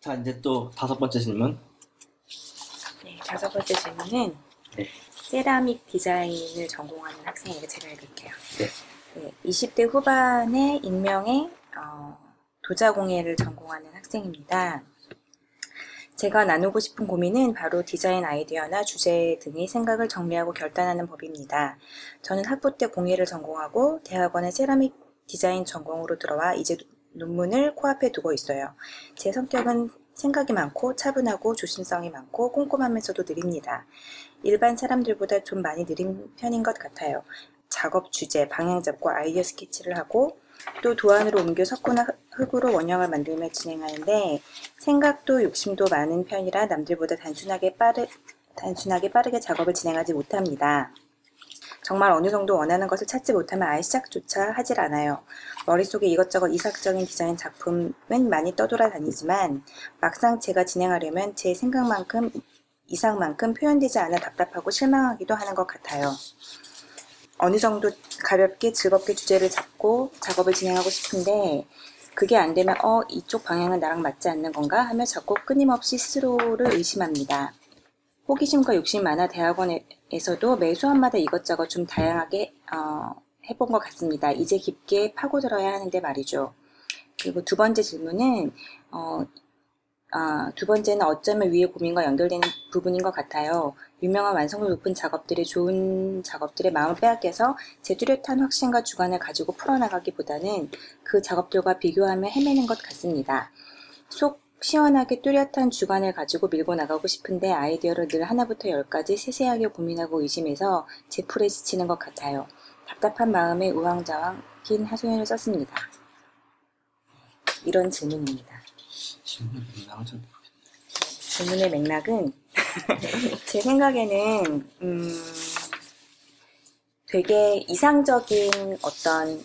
자, 이제 또 다섯 번째 질문. 네, 다섯 번째 질문은 네. 세라믹 디자인을 전공하는 학생에게 제가 읽을게요. 네. 네, 20대 후반의 익명의 어, 도자공예를 전공하는 학생입니다. 제가 나누고 싶은 고민은 바로 디자인 아이디어나 주제 등의 생각을 정리하고 결단하는 법입니다. 저는 학부 때 공예를 전공하고 대학원에 세라믹 디자인 전공으로 들어와 이제 논문을 코앞에 두고 있어요. 제 성격은 생각이 많고 차분하고 조심성이 많고 꼼꼼하면서도 느립니다. 일반 사람들보다 좀 많이 느린 편인 것 같아요. 작업 주제, 방향 잡고 아이디어 스케치를 하고 또 도안으로 옮겨 석고나 흙으로 원형을 만들며 진행하는데 생각도 욕심도 많은 편이라 남들보다 단순하게 빠르, 단순하게 빠르게 작업을 진행하지 못합니다. 정말 어느 정도 원하는 것을 찾지 못하면 아예 시작조차 하질 않아요. 머릿속에 이것저것 이삭적인 디자인 작품은 많이 떠돌아다니지만 막상 제가 진행하려면 제 생각만큼 이상만큼 표현되지 않아 답답하고 실망하기도 하는 것 같아요. 어느 정도 가볍게 즐겁게 주제를 잡고 작업을 진행하고 싶은데 그게 안 되면 어 이쪽 방향은 나랑 맞지 않는 건가 하며 자꾸 끊임없이 스스로를 의심합니다. 호기심과 욕심이 많아 대학원에서도 매 수업마다 이것저것 좀 다양하게 어, 해본 것 같습니다. 이제 깊게 파고들어야 하는데 말이죠. 그리고 두 번째 질문은 어, 아, 두 번째는 어쩌면 위의 고민과 연결되는 부분인 것 같아요. 유명한 완성도 높은 작업들의 좋은 작업들의 마음을 빼앗겨서 제 뚜렷한 확신과 주관을 가지고 풀어나가기보다는 그 작업들과 비교하며 헤매는 것 같습니다. 속 시원하게 뚜렷한 주관을 가지고 밀고 나가고 싶은데 아이디어를 늘 하나부터 열까지 세세하게 고민하고 의심해서 제 풀에 지치는 것 같아요. 답답한 마음에 우왕좌왕 긴 하소연을 썼습니다. 이런 질문입니다. 질문 맥락을. 질문의 맥락은 제 생각에는 음, 되게 이상적인 어떤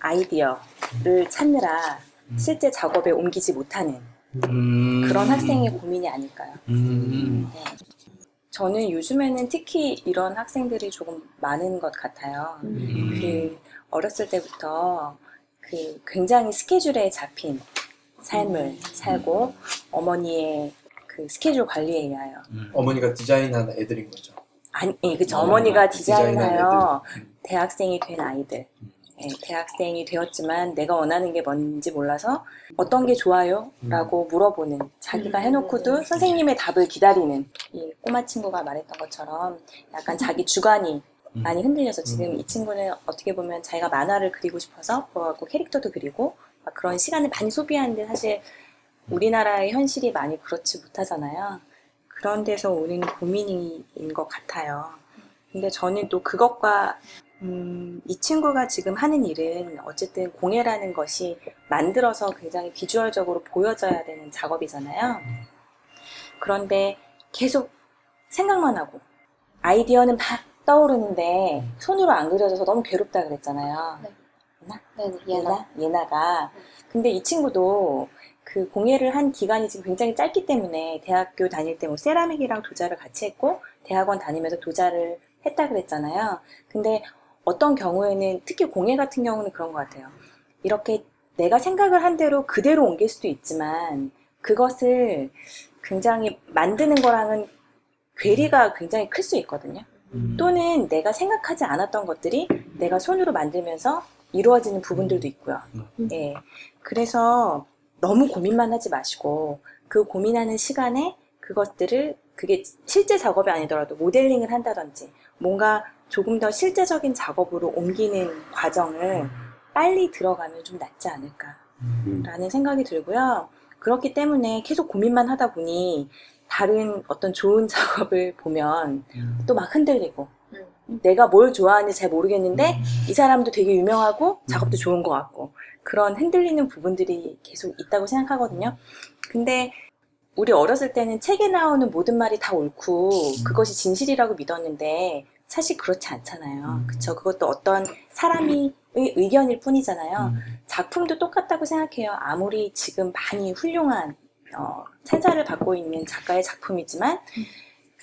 아이디어를 찾느라 실제 작업에 옮기지 못하는 음. 그런 학생의 고민이 아닐까요? 음. 네. 저는 요즘에는 특히 이런 학생들이 조금 많은 것 같아요. 음. 그 어렸을 때부터 그 굉장히 스케줄에 잡힌 삶을 살고 어머니의 그 스케줄 관리에 의하여 음. 어머니가 디자인한 애들인 거죠. 아니, 예, 그쵸. 어머니가 디자인하여. 음. 대학생이 된 아이들. 예, 대학생이 되었지만 내가 원하는 게 뭔지 몰라서 어떤 게 좋아요? 라고 물어보는 자기가 음. 해놓고도 선생님의 답을 기다리는 이 꼬마 친구가 말했던 것처럼 약간 자기 주관이 음. 많이 흔들려서 지금 음. 이 친구는 어떻게 보면 자기가 만화를 그리고 싶어서 그래갖고 캐릭터도 그리고 막 그런 시간을 많이 소비하는데 사실 우리나라의 현실이 많이 그렇지 못하잖아요. 그런 데서 오는 고민인 것 같아요. 근데 저는 또 그것과 음, 이 친구가 지금 하는 일은 어쨌든 공예라는 것이 만들어서 굉장히 비주얼적으로 보여져야 되는 작업이잖아요. 그런데 계속 생각만 하고 아이디어는 막 떠오르는데 손으로 안 그려져서 너무 괴롭다 그랬잖아요. 네. 예나? 네, 예나? 예나가. 근데 이 친구도 그 공예를 한 기간이 지금 굉장히 짧기 때문에 대학교 다닐 때 뭐 세라믹이랑 도자를 같이 했고 대학원 다니면서 도자를 했다 그랬잖아요. 근데 어떤 경우에는 특히 공예 같은 경우는 그런 것 같아요. 이렇게 내가 생각을 한 대로 그대로 옮길 수도 있지만 그것을 굉장히 만드는 거랑은 괴리가 굉장히 클 수 있거든요. 음. 또는 내가 생각하지 않았던 것들이 내가 손으로 만들면서 이루어지는 부분들도 있고요. 음. 예. 그래서 너무 고민만 하지 마시고 그 고민하는 시간에 그것들을 그게 실제 작업이 아니더라도 모델링을 한다든지 뭔가 조금 더 실제적인 작업으로 옮기는 과정을 빨리 들어가면 좀 낫지 않을까라는 음. 생각이 들고요. 그렇기 때문에 계속 고민만 하다 보니 다른 어떤 좋은 작업을 보면 음. 또막 흔들리고 음. 내가 뭘 좋아하는지 잘 모르겠는데 음. 이 사람도 되게 유명하고 작업도 좋은 것 같고 그런 흔들리는 부분들이 계속 있다고 생각하거든요. 근데 우리 어렸을 때는 책에 나오는 모든 말이 다 옳고 그것이 진실이라고 믿었는데 사실 그렇지 않잖아요. 음. 그쵸? 그것도 어떤 사람의 의견일 뿐이잖아요. 음. 작품도 똑같다고 생각해요. 아무리 지금 많이 훌륭한 어, 찬사를 받고 있는 작가의 작품이지만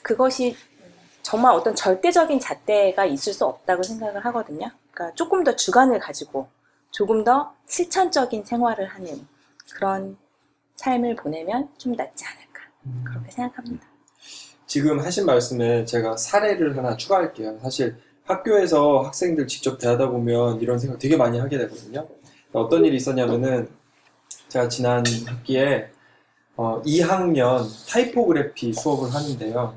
그것이 정말 어떤 절대적인 잣대가 있을 수 없다고 생각을 하거든요. 그러니까 조금 더 주관을 가지고 조금 더 실천적인 생활을 하는 그런 삶을 보내면 좀 낫지 않을까 그렇게 생각합니다. 지금 하신 말씀에 제가 사례를 하나 추가할게요. 사실 학교에서 학생들 직접 대하다 보면 이런 생각 되게 많이 하게 되거든요. 어떤 일이 있었냐면은 제가 지난 학기에 어, 2학년 타이포그래피 수업을 하는데요.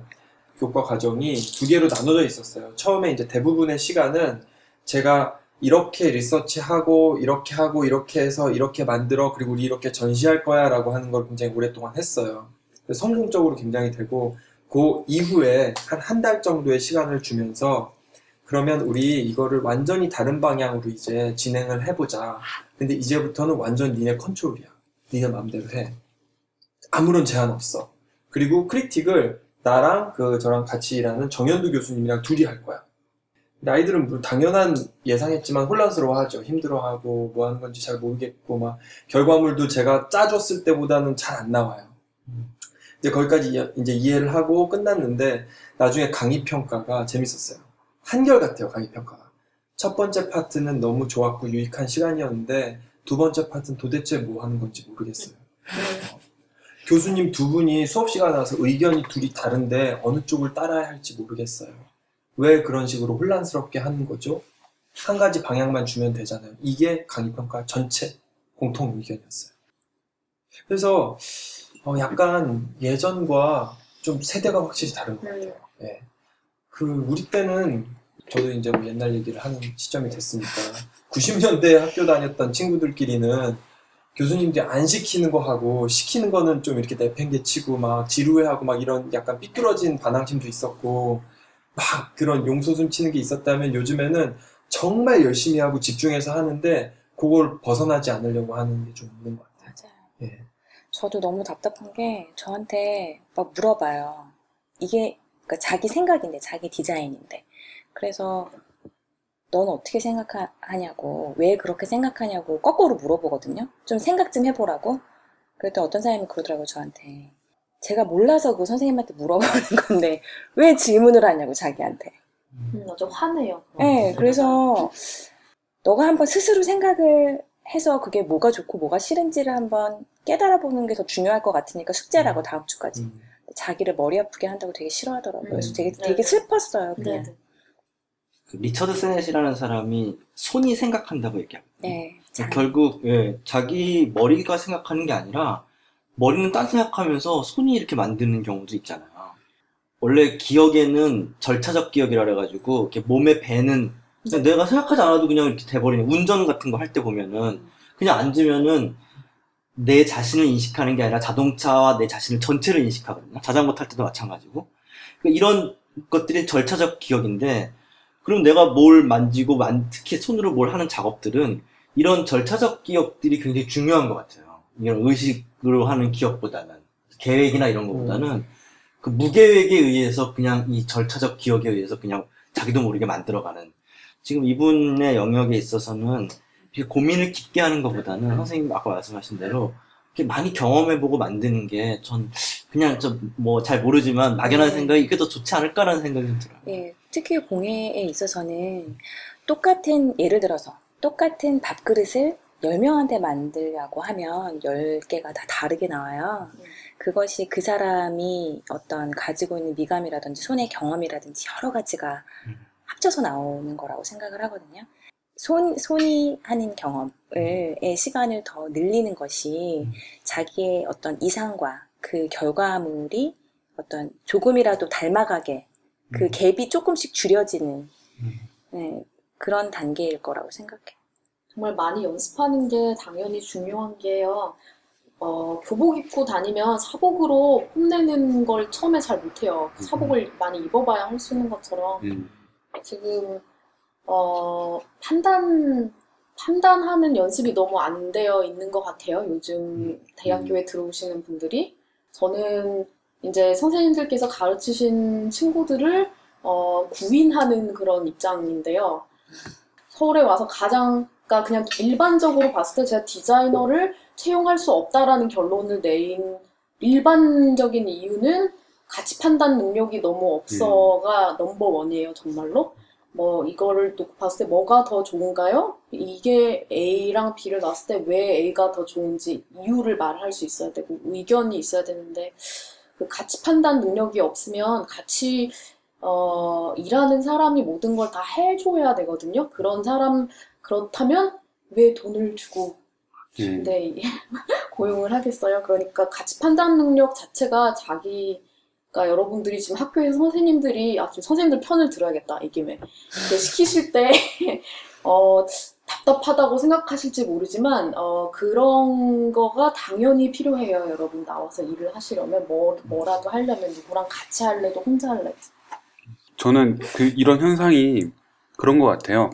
교과 과정이 두 개로 나눠져 있었어요. 처음에 이제 대부분의 시간은 제가 이렇게 리서치하고 이렇게 하고 이렇게 해서 이렇게 만들어 그리고 우리 이렇게 전시할 거야 라고 하는 걸 굉장히 오랫동안 했어요. 성공적으로 굉장히 되고 그 이후에 한 한 달 정도의 시간을 주면서 그러면 우리 이거를 완전히 다른 방향으로 이제 진행을 해보자. 근데 이제부터는 완전 니네 컨트롤이야. 니네 마음대로 해. 아무런 제한 없어. 그리고 크리틱을 나랑 그 저랑 같이 일하는 정현두 교수님이랑 둘이 할 거야. 근데 아이들은 물론 당연한 예상했지만 혼란스러워하죠. 힘들어하고 뭐 하는 건지 잘 모르겠고 막 결과물도 제가 짜줬을 때보다는 잘 안 나와요. 이제 거기까지 이제 이해를 하고 끝났는데 나중에 강의 평가가 재밌었어요. 한결같아요 강의 평가가. 첫 번째 파트는 너무 좋았고 유익한 시간이었는데 두 번째 파트는 도대체 뭐 하는 건지 모르겠어요. 교수님 두 분이 수업 시간에 와서 의견이 둘이 다른데 어느 쪽을 따라야 할지 모르겠어요. 왜 그런 식으로 혼란스럽게 하는 거죠? 한 가지 방향만 주면 되잖아요. 이게 강의평가 전체 공통 의견이었어요. 그래서 어, 약간 예전과 좀 세대가 확실히 다른 것 같아요. 예. 그 우리 때는 저도 이제 뭐 옛날 얘기를 하는 시점이 됐으니까 90년대 학교 다녔던 친구들끼리는 교수님들이 안 시키는 거 하고 시키는 거는 좀 이렇게 내팽개치고 막 지루해하고 막 이런 약간 삐뚤어진 반항심도 있었고 막 그런 용소숨 치는 게 있었다면 요즘에는 정말 열심히 하고 집중해서 하는데 그걸 벗어나지 않으려고 하는 게 좀 있는 것 같아요. 맞아요. 예. 저도 너무 답답한 게 저한테 막 물어봐요. 이게 그러니까 자기 생각인데 자기 디자인인데 그래서 넌 어떻게 생각하냐고 왜 그렇게 생각하냐고 거꾸로 물어보거든요. 좀 생각 좀 해보라고. 그랬더니 어떤 사람이 그러더라고요 저한테. 제가 몰라서 그 선생님한테 물어보는 건데 왜 질문을 하냐고 자기한테. 음, 좀 화내요. 네, 그래서 너가 한번 스스로 생각을 해서 그게 뭐가 좋고 뭐가 싫은지를 한번 깨달아 보는 게 더 중요할 것 같으니까 숙제라고 다음 주까지. 음. 자기를 머리 아프게 한다고 되게 싫어하더라고요. 그래서 음, 되게 네. 되게 슬펐어요. 그냥. 네. 그 리처드 세넷이라는 사람이 손이 생각한다고 얘기하고 네. 자, 결국 예, 자기 머리가 생각하는 게 아니라 머리는 딴 생각하면서 손이 이렇게 만드는 경우도 있잖아요. 원래 기억에는 절차적 기억이라 그래가지고 이렇게 몸에 배는 그냥 내가 생각하지 않아도 그냥 이렇게 돼버리는 운전 같은 거 할 때 보면은 그냥 앉으면은 내 자신을 인식하는 게 아니라 자동차와 내 자신을 전체를 인식하거든요. 자전거 탈 때도 마찬가지고. 그러니까 이런 것들이 절차적 기억인데, 그럼 내가 뭘 만지고, 만, 특히 손으로 뭘 하는 작업들은 이런 절차적 기억들이 굉장히 중요한 것 같아요. 이런 의식으로 하는 기억보다는. 계획이나 이런 것보다는 그 무계획에 의해서 그냥 이 절차적 기억에 의해서 그냥 자기도 모르게 만들어가는. 지금 이분의 영역에 있어서는 고민을 깊게 하는 것보다는 선생님 아까 말씀하신 대로 이렇게 많이 경험해보고 만드는 게 전 그냥 저뭐잘 모르지만 막연한 네. 생각이 이게 더 좋지 않을까라는 생각이 좀 들어요. 예, 특히 공예에 있어서는 똑같은 예를 들어서 똑같은 밥그릇을 10명한테 만들려고 하면 10개가 다 다르게 나와요. 음. 그것이 그 사람이 어떤 가지고 있는 미감이라든지 손의 경험이라든지 여러 가지가 음. 합쳐서 나오는 거라고 생각을 하거든요. 손, 손이 하는 경험을, 의 시간을 더 늘리는 것이 음. 자기의 어떤 이상과 그 결과물이 어떤 조금이라도 닮아가게 그 음. 갭이 조금씩 줄여지는 음. 네, 그런 단계일 거라고 생각해요. 정말 많이 연습하는 게 당연히 중요한 게요. 어, 교복 입고 다니면 사복으로 뽐내는 걸 처음에 잘 못해요. 사복을 많이 입어봐야 할 수 있는 것처럼 음. 지금 어, 판단 판단하는 연습이 너무 안 되어 있는 것 같아요. 요즘 대학교에 들어오시는 분들이 저는 이제 선생님들께서 가르치신 친구들을 어, 구인하는 그런 입장인데요. 서울에 와서 가장 그러니까 그냥 일반적으로 봤을 때 제가 디자이너를 채용할 수 없다라는 결론을 내린 일반적인 이유는 가치 판단 능력이 너무 없어가 넘버 원이에요, 정말로. 뭐 이거를 놓고 봤을 때 뭐가 더 좋은가요? 이게 A랑 B를 놨을 때 왜 A가 더 좋은지 이유를 말할 수 있어야 되고 의견이 있어야 되는데 그 가치 판단 능력이 없으면 같이 어, 일하는 사람이 모든 걸 다 해줘야 되거든요. 그런 사람 그렇다면 왜 돈을 주고 음. 네, 고용을 하겠어요. 그러니까 가치 판단 능력 자체가 자기 가 여러분들이 지금 학교에서 선생님들이 아, 좀 선생님들 편을 들어야겠다 이 김에 시키실 때 어, 답답하다고 생각하실지 모르지만 어, 그런 거가 당연히 필요해요. 여러분 나와서 일을 하시려면 뭐 뭐라도 하려면 누구랑 같이 할래도 혼자 할래. 저는 그 이런 현상이 그런 것 같아요.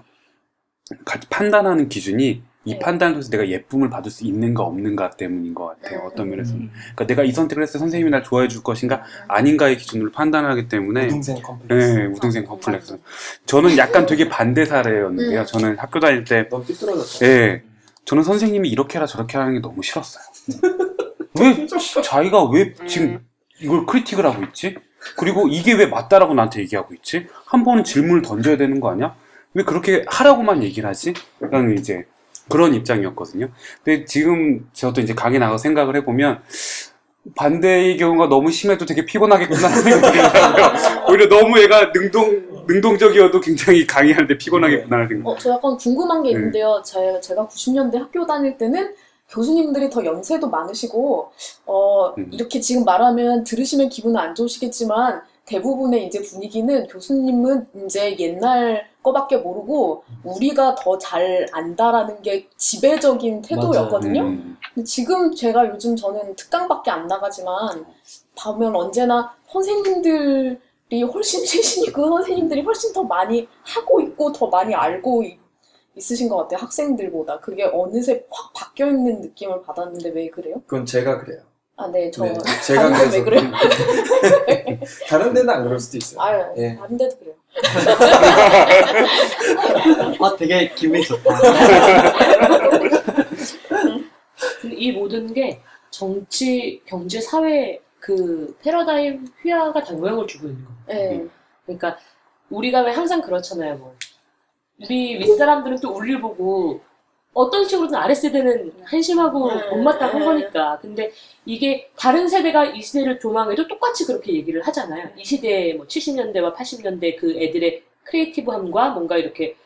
같이 판단하는 기준이 이 네. 판단에서 내가 예쁨을 받을 수 있는가 없는가 때문인 것 같아요. 음, 어떤 음, 면에서. 음. 그러니까 내가 이 선택을 했을 때 선생님이 날 좋아해 줄 것인가 아닌가의 기준으로 판단하기 때문에 우등생 컴플렉스. 네, 우등생 컴플렉스. 저는 약간 되게 반대 사례였는데요. 음. 저는 학교 다닐 때 너무 삐뚤어졌다. 예. 저는 선생님이 이렇게 해라 저렇게 하는 게 너무 싫었어요. 왜 자기가 왜 지금 이걸 크리틱을 하고 있지? 그리고 이게 왜 맞다라고 나한테 얘기하고 있지? 한 번은 질문을 던져야 되는 거 아니야? 왜 그렇게 하라고만 얘기를 하지? 라는 이제 그런 입장이었거든요. 근데 지금 저도 이제 강의 나가서 생각을 해보면 반대의 경우가 너무 심해도 되게 생각이 들더라고요. 오히려 너무 얘가 능동, 능동적이어도 굉장히 강의하는데 피곤하겠구나라는 생각. 어, 저 약간 궁금한 게 네. 있는데요. 제, 제가 90년대 학교 다닐 때는 교수님들이 더 연세도 많으시고, 어, 음. 이렇게 지금 말하면 들으시면 기분은 안 좋으시겠지만, 대부분의 이제 분위기는 교수님은 이제 옛날 거밖에 모르고, 우리가 더 잘 안다라는 게 지배적인 태도였거든요. 음. 근데 지금 제가 요즘 저는 특강밖에 안 나가지만, 보면 언제나 선생님들이 훨씬 최신 있고, 선생님들이 훨씬 더 많이 하고 있고, 더 많이 알고 있, 있으신 것 같아요. 학생들보다. 그게 어느새 확 바뀌어 있는 느낌을 받았는데 왜 그래요? 그건 제가 그래요. 아, 네, 저. 네, 제가 다른 데왜 그래요? 다른 데는 안 그럴 수도 있어요. 아유, 예. 다른 데도 그래요. 아, 되게 기분이 좋다. 이 모든 게 정치, 경제, 사회 그 패러다임 휘하가 다 영향을 주고 있는 거예요. 네. 그러니까 우리가 왜 항상 그렇잖아요. 뭐 우리 윗사람들은 또 우리를 보고 어떤 식으로든 아랫세대는 한심하고 음, 못마땅한 음. 거니까. 근데 이게 다른 세대가 이 시대를 조망해도 똑같이 그렇게 얘기를 하잖아요. 이 시대의 뭐 70년대와 80년대 그 애들의 creative함과 뭔가 이렇게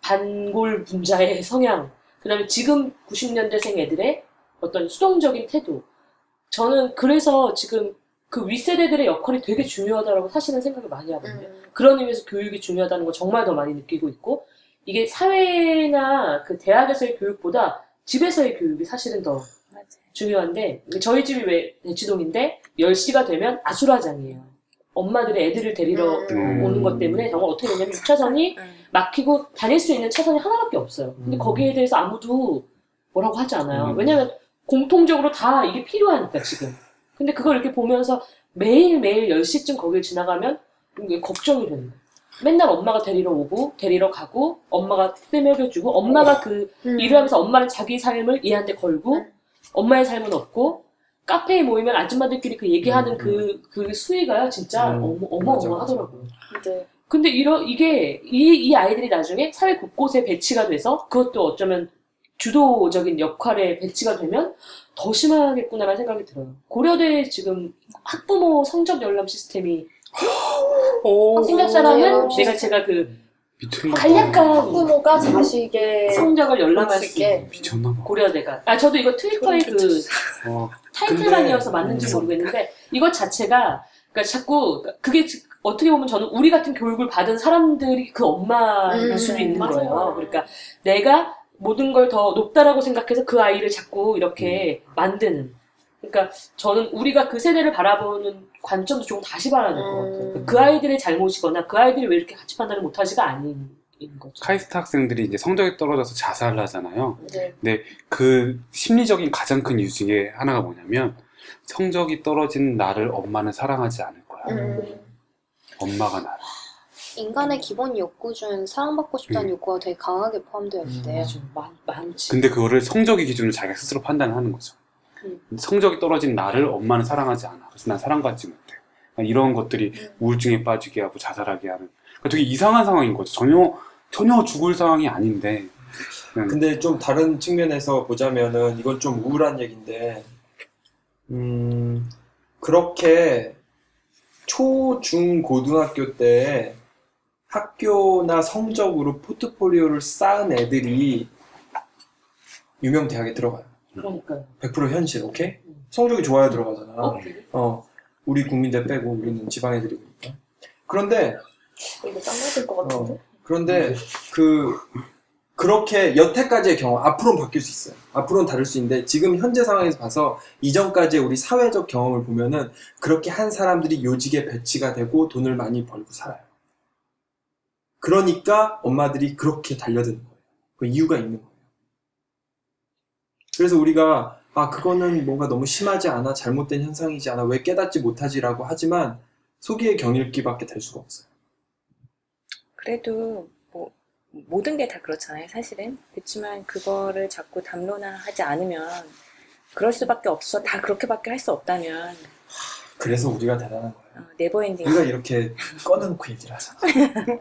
반골 분자의 성향, 그 다음에 지금 90년대생 애들의 어떤 수동적인 태도. 저는 그래서 지금 그 윗세대들의 역할이 되게 중요하다고 사실은 생각을 많이 하거든요. 음. 그런 의미에서 교육이 중요하다는 걸 정말 더 많이 느끼고 있고, 이게 사회나 그 대학에서의 교육보다 집에서의 교육이 사실은 더 맞아요. 중요한데, 저희 집이 왜 대치동인데, 10시가 되면 아수라장이에요. 엄마들이 애들을 데리러 음. 오는 것 때문에 정말 어떻게 되냐면 6차선이 음. 막히고 다닐 수 있는 차선이 하나밖에 없어요. 근데 음. 거기에 대해서 아무도 뭐라고 하지 않아요. 음. 왜냐면 공통적으로 다 이게 필요하니까 지금. 근데 그걸 이렇게 보면서 매일매일 10시쯤 거길 지나가면 이게 걱정이 되는 거예요. 맨날 엄마가 데리러 오고 데리러 가고 엄마가 때 먹여주고 엄마가 그 음. 일을 하면서 엄마는 자기 삶을 얘한테 걸고 음. 엄마의 삶은 없고 카페에 모이면 아줌마들끼리 그 얘기하는 음, 그, 그 수위가요 진짜 음. 어마, 어마어마하더라고요. 네. 근데 이러, 이게, 이, 이 아이들이 나중에 사회 곳곳에 배치가 돼서 그것도 어쩌면 주도적인 역할에 배치가 되면 더 심하겠구나라는 생각이 들어요. 고려대 지금 학부모 성적 열람 시스템이 생각사람은 맞아요. 내가 제가 그. 간략한 학부모가 자식의 성적을 열람할 수 있게. 있는 미쳤나 봐. 고려대가. 아, 저도 이거 트위터에 그 어, 타이틀만이어서 맞는지 음. 모르겠는데 이것 자체가 그러니까 자꾸 그게 어떻게 보면 저는 우리 같은 교육을 받은 사람들이 그 엄마일 음, 수도 있는 맞아요. 거예요. 그러니까 내가 모든 걸 더 높다라고 생각해서 그 아이를 자꾸 이렇게 음. 만드는. 그러니까 저는 우리가 그 세대를 바라보는 관점도 조금 다시 봐야 될것 음. 같아요. 그 아이들의 잘못이거나 그 아이들이 왜 이렇게 가치 판단을 못하지가 아닌 거죠. 카이스트 학생들이 이제 성적이 떨어져서 자살을 하잖아요. 네. 그 심리적인 가장 큰 이유 중에 하나가 뭐냐면 성적이 떨어진 나를 엄마는 사랑하지 않을 거야. 음. 엄마가 나를. 인간의 기본 욕구 중 사랑받고 싶다는 음. 욕구가 되게 강하게 포함되어 있대요. 맞아. 많, 많지. 근데 그거를 성적의 기준으로 자기가 스스로 판단을 하는 거죠. 음. 성적이 떨어진 나를 엄마는 사랑하지 않아. 그래서 난 사랑받지 못해. 이런 것들이 우울증에 빠지게 하고 자살하게 하는 그러니까 되게 이상한 상황인 거죠. 전혀 전혀 죽을 상황이 아닌데 그냥 근데 좀 다른 측면에서 보자면은 이건 좀 우울한 얘기인데, 음, 그렇게 초, 중, 고등학교 때 학교나 성적으로 포트폴리오를 쌓은 애들이 유명 대학에 들어가요. 그러니까요. 100% 현실, 오케이? 성적이 좋아야 들어가잖아. 어? 어, 우리 국민들 빼고 우리는 지방 애들이니까. 그런데 이거 짱나야 될것 같은데? 그런데 그 그렇게 여태까지의 경험 앞으로는 바뀔 수 있어요. 앞으로는 다를 수 있는데 지금 현재 상황에서 봐서 이전까지의 우리 사회적 경험을 보면은 그렇게 한 사람들이 요직에 배치가 되고 돈을 많이 벌고 살아요. 그러니까 엄마들이 그렇게 달려드는 거예요. 그 이유가 있는 거예요. 그래서 우리가 아 그거는 뭔가 너무 심하지 않아 잘못된 현상이지 않아 왜 깨닫지 못하지라고 하지만 소기의 경일기밖에 될 수가 없어요. 그래도 뭐 모든 게 다 그렇잖아요, 사실은. 그렇지만 그거를 자꾸 담론화하지 않으면 그럴 수밖에 없어. 다 그렇게밖에 할 수 없다면 그래서 우리가 대단한 거예요. 어, never ending. 우리가 이렇게 꺼내놓고 얘기를 하잖아.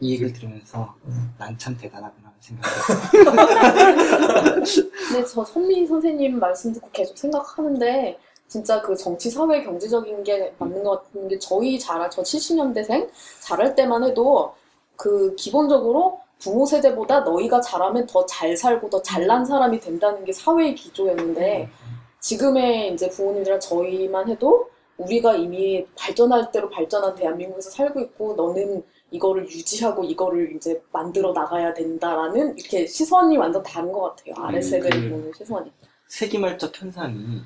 이 얘기를 들으면서 난 참 대단하구나 근데 저 선미 선생님 말씀 듣고 계속 생각하는데 진짜 그 정치, 사회, 경제적인 게 맞는 것 같은 게 저희 자랄, 저 70년대생 자랄 때만 해도 그 기본적으로 부모 세대보다 너희가 잘하면 더 잘 살고 더 잘난 사람이 된다는 게 사회의 기조였는데 지금의 이제 부모님들이랑 저희만 해도 우리가 이미 발전할 대로 발전한 대한민국에서 살고 있고 너는 이거를 유지하고 이거를 이제 만들어 나가야 된다라는 이렇게 시선이 완전 다른 것 같아요. 아래 음, 세대를 그- 보는 시선이. 세기말적 현상이 음.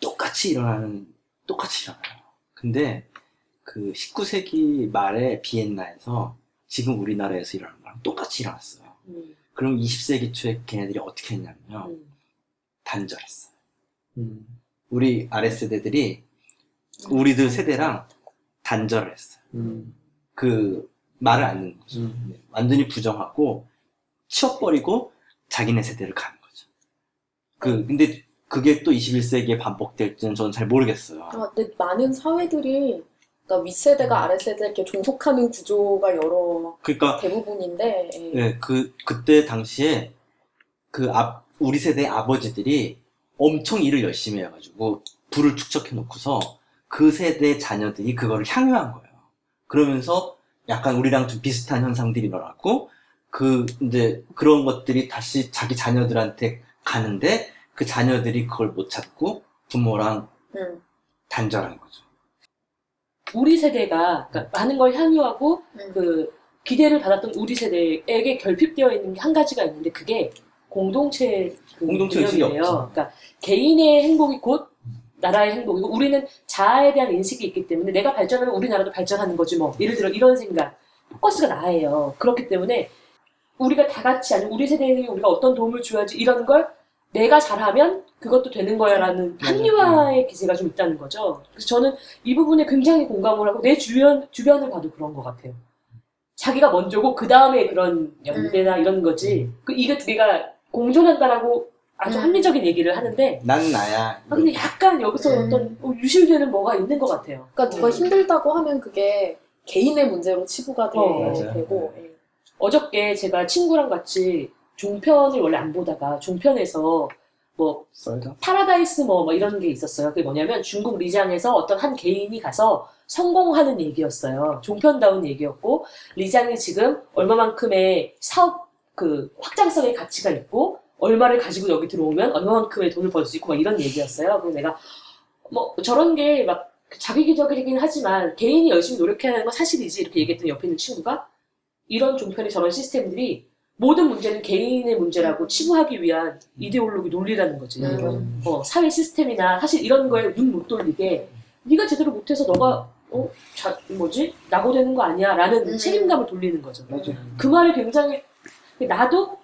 똑같이 일어나는 똑같이 일어나요. 근데 그 19세기 말에 비엔나에서 지금 우리나라에서 일어나는 거랑 똑같이 일어났어요. 음, 그럼 20세기 초에 걔네들이 어떻게 했냐면요. 음. 단절했어요. 음. 우리 아랫세대들이 우리들 세대랑 단절을 했어요. 음. 그 말을 안 듣는 거죠. 음. 네, 완전히 부정하고 치워버리고 자기네 세대를 가는 거죠. 그 근데 그게 또 21세기에 반복될지는 저는 잘 모르겠어요. 아, 근데 많은 사회들이 그러니까 윗세대가 아랫세대 이렇게 종속하는 구조가 여러 그러니까 대부분인데 예. 네, 그 그때 당시에 그 앞, 우리 세대 아버지들이 엄청 일을 열심히 해가지고 부를 축적해 놓고서 그 세대 자녀들이 그거를 향유한 거예요. 그러면서 약간 우리랑 좀 비슷한 현상들이 일어났고 그 이제 그런 것들이 다시 자기 자녀들한테 가는데 그 자녀들이 그걸 못 찾고 부모랑 음, 단절한 거죠. 우리 세대가 그러니까 많은 걸 향유하고 음. 그 기대를 받았던 우리 세대에게 결핍되어 있는 게 한 가지가 있는데 그게 공동체 그 공동체 의식이 개념이에요. 없죠. 그러니까 개인의 행복이 곧 나라의 행복이고 우리는 자아에 대한 인식이 있기 때문에 내가 발전하면 우리나라도 발전하는 거지 뭐 예를 들어 이런 생각 포커스가 나예요. 그렇기 때문에 우리가 다 같이 아니면 우리 세대에 우리가 어떤 도움을 줘야지 이런 걸 내가 잘하면 그것도 되는 거야라는. 합리화의 기세가 좀 있다는 거죠. 그래서 저는 이 부분에 굉장히 공감을 하고 내 주변 주변을 봐도 그런 것 같아요. 자기가 먼저고 그 다음에 그런 연대나 이런 거지. 그 이게 두 개가 공존한다라고 아주 음. 합리적인 얘기를 하는데, 난 나야. 아, 근데 약간 여기서 음. 어떤 어, 유실되는 뭐가 있는 것 같아요. 그러니까 누가 음. 힘들다고 하면 그게 개인의 문제로 치부가 돼, 어, 맞아요. 되고 예. 어저께 제가 친구랑 같이 종편을 원래 안 보다가 종편에서 뭐 썰다. 파라다이스 뭐, 뭐 이런 게 있었어요. 그게 뭐냐면 중국 리장에서 어떤 한 개인이 가서 성공하는 얘기였어요. 종편다운 얘기였고 리장이 지금 얼마만큼의 사업 그 확장성의 가치가 있고 얼마를 가지고 여기 들어오면 얼마만큼의 돈을 벌 수 있고 막 이런 얘기였어요. 그래서 내가 뭐 저런 게 막 자기기적이긴 하지만 개인이 열심히 노력해야 하는 건 사실이지 이렇게 얘기했던 옆에 있는 친구가 이런 종편의 저런 시스템들이 모든 문제는 개인의 문제라고 치부하기 위한 이데올로기 논리라는 거지. 음. 어, 사회 시스템이나 사실 이런 거에 눈 못 돌리게 네가 제대로 못해서 너가 어, 자, 뭐지 낙오되는 거 아니야 라는 음. 책임감을 돌리는 거죠. 맞아. 그 말이 굉장히 나도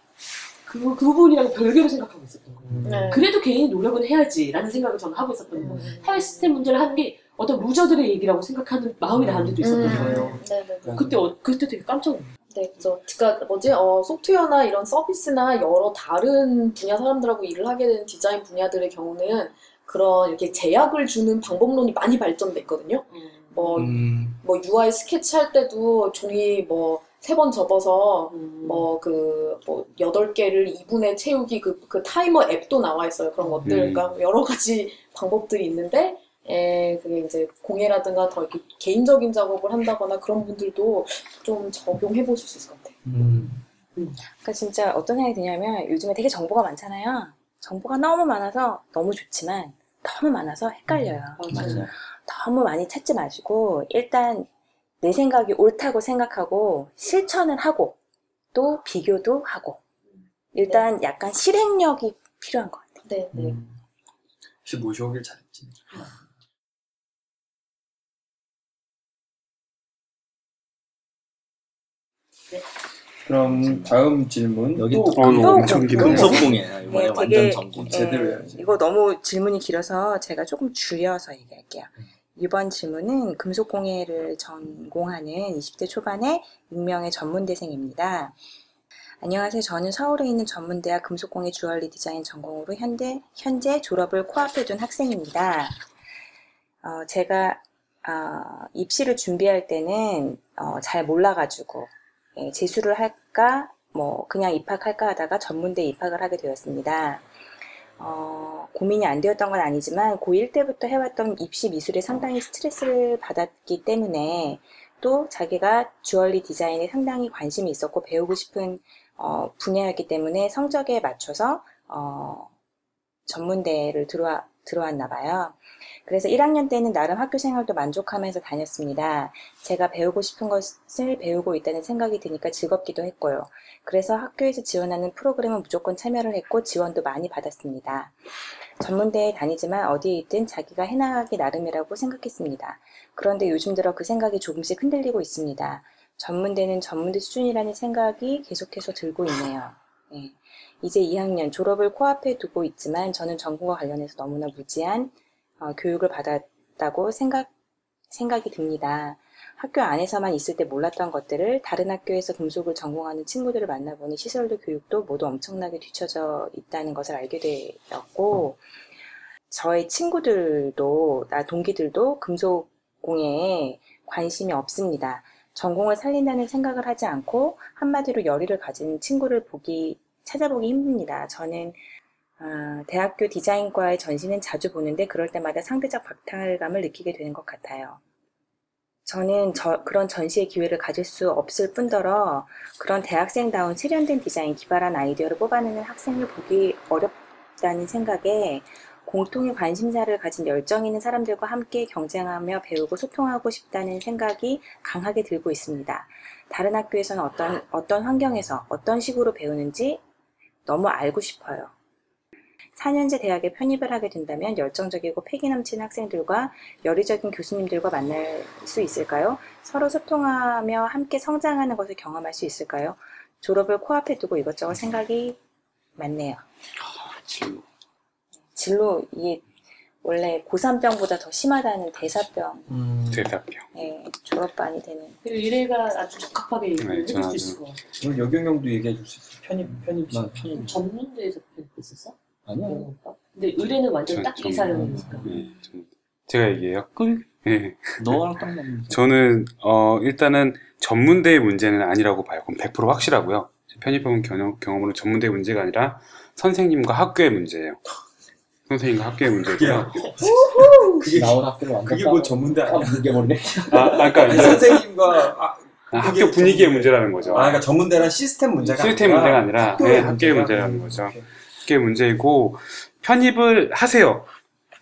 그, 그 부분이랑 별개로 생각하고 있었던 거예요. 네. 그래도 개인이 노력은 해야지라는 생각을 저는 하고 있었던 거예요. 음. 사회 시스템 문제를 하는 게 어떤 루저들의 얘기라고 생각하는 마음이 나는 데도 있었던 음. 거예요. 네네네. 그때 어, 그때 되게 깜짝 놀랐어요. 네, 그죠. 그러니까 뭐지? 어, 소프트웨어나 이런 서비스나 여러 다른 분야 사람들하고 일을 하게 되는 디자인 분야들의 경우는 그런 이렇게 제약을 주는 방법론이 많이 발전됐거든요. 뭐, 음, 뭐 UI 스케치 할 때도 종이 뭐 세 번 접어서 음. 뭐그뭐 여덟 개를 2분에 채우기 그, 그 타이머 앱도 나와 있어요. 그런 것들. 음. 그러니까 여러 가지 방법들이 있는데 에, 그게 이제 공예라든가 더 이렇게 개인적인 작업을 한다거나 그런 분들도 좀 적용해 보실 수 있을 것 같아요. 음. 그러니까 진짜 어떤 생각이 드냐면 요즘에 되게 정보가 많잖아요. 정보가 너무 많아서 너무 좋지만 너무 많아서 헷갈려요. 맞아요. 너무 많이 찾지 마시고 일단 내 생각이 옳다고 생각하고 실천을 하고 또 비교도 하고 일단 약간 실행력이 필요한 것 같아요. 네, 네. 음. 혹시 모셔오길 잘했지. 그럼 다음 질문 여기 또또 어, 또 엄청. 금속공예야 이번에 네, 완전 전공. 제대로 네, 해야지. 이거 너무 질문이 길어서 제가 조금 줄여서 얘기할게요. 이번 질문은 금속공예를 전공하는 20대 초반의 익명의 전문대생입니다. 안녕하세요. 저는 서울에 있는 전문대학 금속공예 주얼리 디자인 전공으로 현대, 현재 졸업을 코앞에 둔 학생입니다. 어, 제가 어, 입시를 준비할 때는 어, 잘 몰라가지고 예, 재수를 할까 뭐 그냥 입학할까 하다가 전문대 입학을 하게 되었습니다. 어, 고민이 안 되었던 건 아니지만 고1 때부터 해왔던 입시 미술에 상당히 스트레스를 받았기 때문에 또 자기가 주얼리 디자인에 상당히 관심이 있었고 배우고 싶은 어, 분야였기 때문에 성적에 맞춰서 어, 전문대를 들어와, 들어왔나 봐요. 그래서 1학년 때는 나름 학교 생활도 만족하면서 다녔습니다. 제가 배우고 싶은 것을 배우고 있다는 생각이 드니까 즐겁기도 했고요. 그래서 학교에서 지원하는 프로그램은 무조건 참여를 했고 지원도 많이 받았습니다. 전문대에 다니지만 어디에 있든 자기가 해나가기 나름이라고 생각했습니다. 그런데 요즘 들어 그 생각이 조금씩 흔들리고 있습니다. 전문대는 전문대 수준이라는 생각이 계속해서 들고 있네요. 예. 이제 2학년 졸업을 코앞에 두고 있지만 저는 전공과 관련해서 너무나 무지한 어, 교육을 받았다고 생각, 생각이 듭니다. 학교 안에서만 있을 때 몰랐던 것들을 다른 학교에서 금속을 전공하는 친구들을 만나보니 시설도 교육도 모두 엄청나게 뒤처져 있다는 것을 알게 되었고, 저의 친구들도, 나 동기들도 금속 공예에 관심이 없습니다. 전공을 살린다는 생각을 하지 않고 한마디로 열의를 가진 친구를 보기, 찾아보기 힘듭니다. 저는 아, 대학교 디자인과의 전시는 자주 보는데 그럴 때마다 상대적 박탈감을 느끼게 되는 것 같아요. 저는 저- 그런 전시의 기회를 가질 수 없을 뿐더러 그런 대학생다운 세련된 디자인, 기발한 아이디어를 뽑아내는 학생을 보기 어렵다는 생각에 공통의 관심사를 가진 열정 있는 사람들과 함께 경쟁하며 배우고 소통하고 싶다는 생각이 강하게 들고 있습니다. 다른 학교에서는 어떤, 어떤 환경에서 어떤 식으로 배우는지 너무 알고 싶어요. 4년제 대학에 편입을 하게 된다면 열정적이고 패기 넘치는 학생들과 열의적인 교수님들과 만날 수 있을까요? 서로 소통하며 함께 성장하는 것을 경험할 수 있을까요? 졸업을 코앞에 두고 이것저것 생각이 많네요. 진로. 진로, 이게 원래 고3병보다 더 심하다는 대사병, 음. 대답병. 에 졸업반이 되는. 그리고 이래가 아주 적합하게 얘기를 네, 해줄 저는 수 있을 것 같아요. 오늘 여경영도 얘기해 줄 수 있어. 편입 편입 난 편입. 전문대에서 했었어? 아니야. 근데 의뢰는 완전 전- 딱 전- 이사람이니까. 네, 전- 제가 얘기해요. 끌. 네. 너랑 딱 맞는. 저는 어, 일단은 전문대의 문제는 아니라고 봐요. 그럼 100% 확실하고요. 편입해본 경험, 경험으로 전문대 의 문제가 아니라 선생님과 학교의 문제예요. 선생님과 학교의 문제고요. 그게 나온 학교를 완전 그게 뭐 전문대 아니야? 뭉개버리네. 아, 아, 그러니까 아니, 이제 선생님과 아, 아, 학교 분위기의 문제라는 거죠. 아, 그러니까 전문대란 시스템 문제가 시스템 아니라 문제가 아니라 학교의 네, 학교의? 문제라는 음, 거죠. 오케이. 학교의 문제이고 편입을 하세요.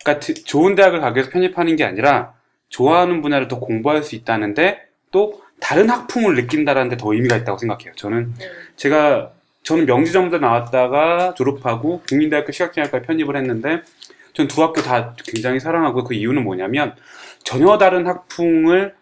그러니까 드- 좋은 대학을 가기 위해서 편입하는 게 아니라 좋아하는 분야를 더 공부할 수 있다는데 또 다른 학풍을 느낀다는 데 더 의미가 있다고 생각해요. 저는 네. 제가 저는 명지전문대 나왔다가 졸업하고 국민대학교 시각경영학과에 편입을 했는데 전 두 학교 다 굉장히 사랑하고 그 이유는 뭐냐면 전혀 다른 학풍을